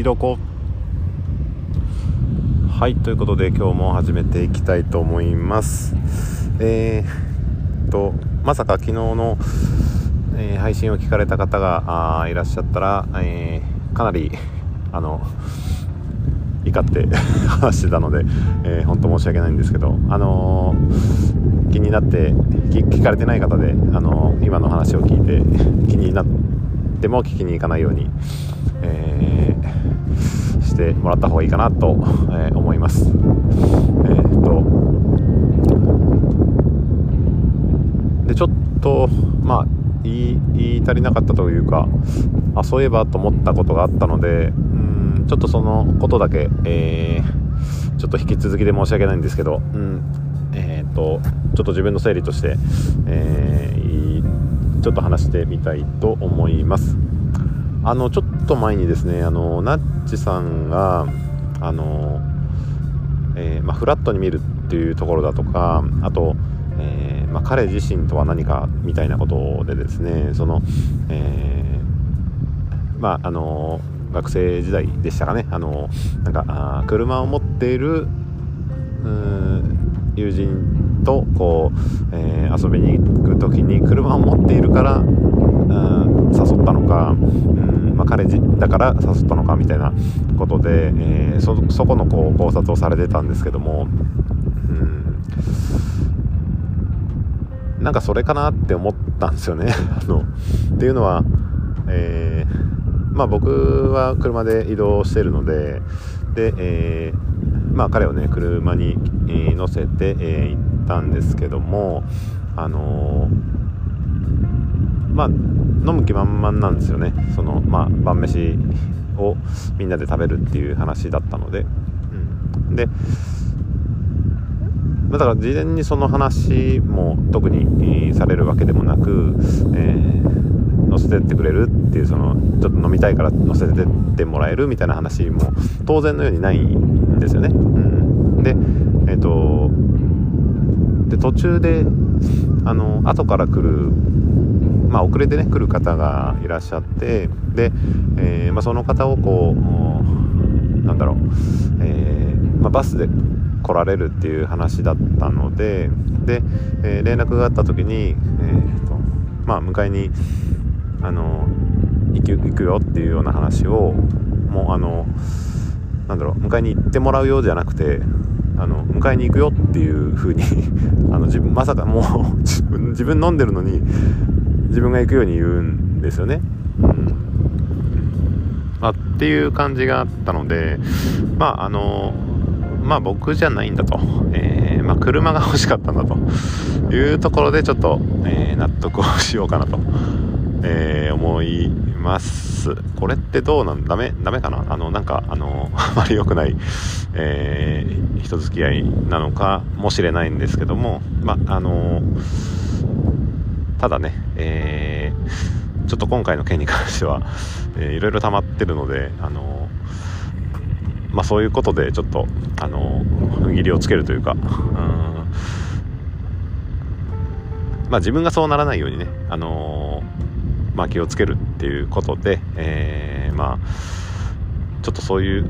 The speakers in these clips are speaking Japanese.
いどこはいということで今日も始めていきたいと思います。えー、とまさか昨日の、えー、配信を聞かれた方がいらっしゃったら、えー、かなりあの怒って 話してたので、えー、本当申し訳ないんですけど、あのー、気になって聞かれてない方で、あのー、今の話を聞いて気になっても聞きに行かないように、えしてもらった方がいいかなと、え思います。えー、とでちょっとまあ言い言い足りなかったというかあそういえばと思ったことがあったのでうんちょっとそのことだけ、えー、ちょっと引き続きで申し訳ないんですけど、うんえーと、ちょっと自分の整理として、えー、ちょっと話してみたいと思います。あのちょっと前にですねあのナッチさんがあの、えー、まあ、フラットに見るっていうところだとかあと、えー、まあ、彼自身とは何かみたいなことでですねその、えー、まああの学生時代でしたかねあのなんかあ車を持っている友人とこう、えー、遊びに行く時に車を持っているから誘ったのか、うんまあ、彼だから誘ったのかみたいなことで、えー、そそこのこう考察をされてたんですけども、うん、なんかそれかなって思ったんですよね。あのっていうのは、えーまあ、僕は車で移動してるのでで、えー、まあ、彼をね車に、乗せて、え行ったんですけどもあのまあ飲む気満々なんですよね。その、まあ、晩飯をみんなで食べるっていう話だったので、うん、でだから事前にその話も特にされるわけでもなく、えー乗せてってくれるっていうそのちょっと飲みたいから乗せてってもらえるみたいな話も当然のようにないんですよね。うん、でえっ、ー、とで途中であの後から来るまあ、遅れてね来る方がいらっしゃってで、えー、まあ、その方をこうなんだろう、えー、まあ、バスで来られるっていう話だったのでで、え連絡があった時に、えーとまあ、迎えにあの行く行くよっていうような話をもうあのなんだろう迎えに行ってもらうようじゃなくてあの迎えに行くよっていう風に あの自分まさかもう自分自分飲んでるのに自分が行くように言うんですよね。うん。あっていう感じがあったのでまああのまあ僕じゃないんだと、えー、まあ、車が欲しかったんだと。いうところでちょっと、えー、納得をしようかなと。えー、思います。これってどうなんダメダメかな？あの、なんか、あの、あまり良くない、えー、人付き合いなのかもしれないんですけども、ま、あのただね、えー、ちょっと今回の件に関しては、えー、いろいろ溜まってるので、あのまあ、そういうことでちょっと、あの踏ん切りをつけるというか、うん。まあ、自分がそうならないようにね、あのまあ、気をつけるっていうことで、えー、まあちょっとそういう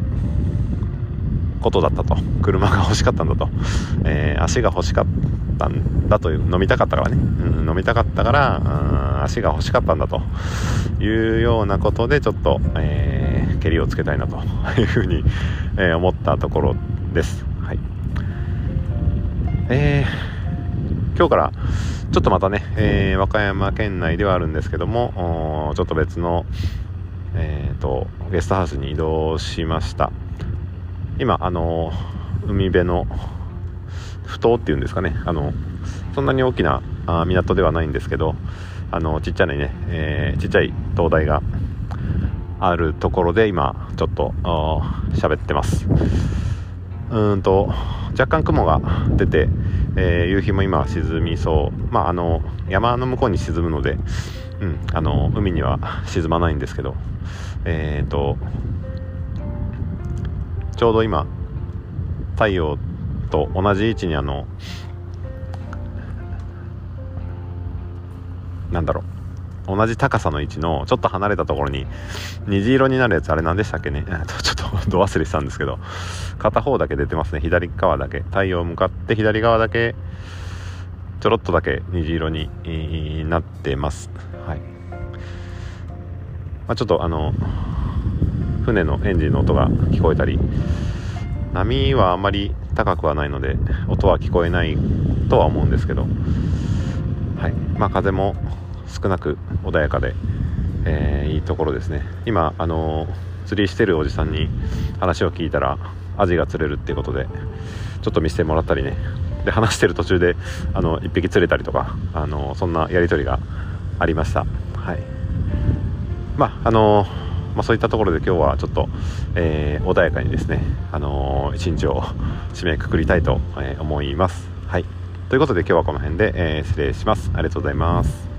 ことだったと。車が欲しかったんだと、えー、足が欲しかった。んだという飲みたかったからね、うん、飲みたかったから、うん、足が欲しかったんだというようなことでちょっと、えー、蹴りをつけたいなというふうに、えー、思ったところです。はいえー、今日からちょっとまたね、えー、和歌山県内ではあるんですけども、ちょっと別の、えーと、ゲストハウスに移動しました。今、あの海辺の埠頭っていうんですかね、あのそんなに大きなあ港ではないんですけど、あのちっちゃいね、えー、ちっちゃい灯台があるところで今、ちょっと喋ってます。うんと若干雲が出て、えー、夕日も今沈みそう、まあ、あの山の向こうに沈むので、うん、あの海には沈まないんですけど、えーと、ちょうど今太陽と同じ位置にあのなんだろう同じ高さの位置のちょっと離れたところに虹色になるやつあれ何でしたっけね？ちょっとど忘れしたんですけど片方だけ出てますね。左側だけ。太陽向かって左側だけちょろっとだけ虹色になってます。はい、まあ、ちょっとあの船のエンジンの音が聞こえたり波はあんまり高くはないので音は聞こえないとは思うんですけど、はい。まあ、風も少なく穏やかで、えー、いいところですね。今、あのー、釣りしてるおじさんに話を聞いたらアジが釣れるっていうことでちょっと見せてもらったりね。で話してる途中であの1匹釣れたりとか、あのー、そんなやり取りがありました。はい。まああのーまあ、そういったところで今日はちょっと、えー、穏やかにですね、あのー、一日を締めくくりたいと、え思います。はい。ということで今日はこの辺で、えー、失礼します。ありがとうございます。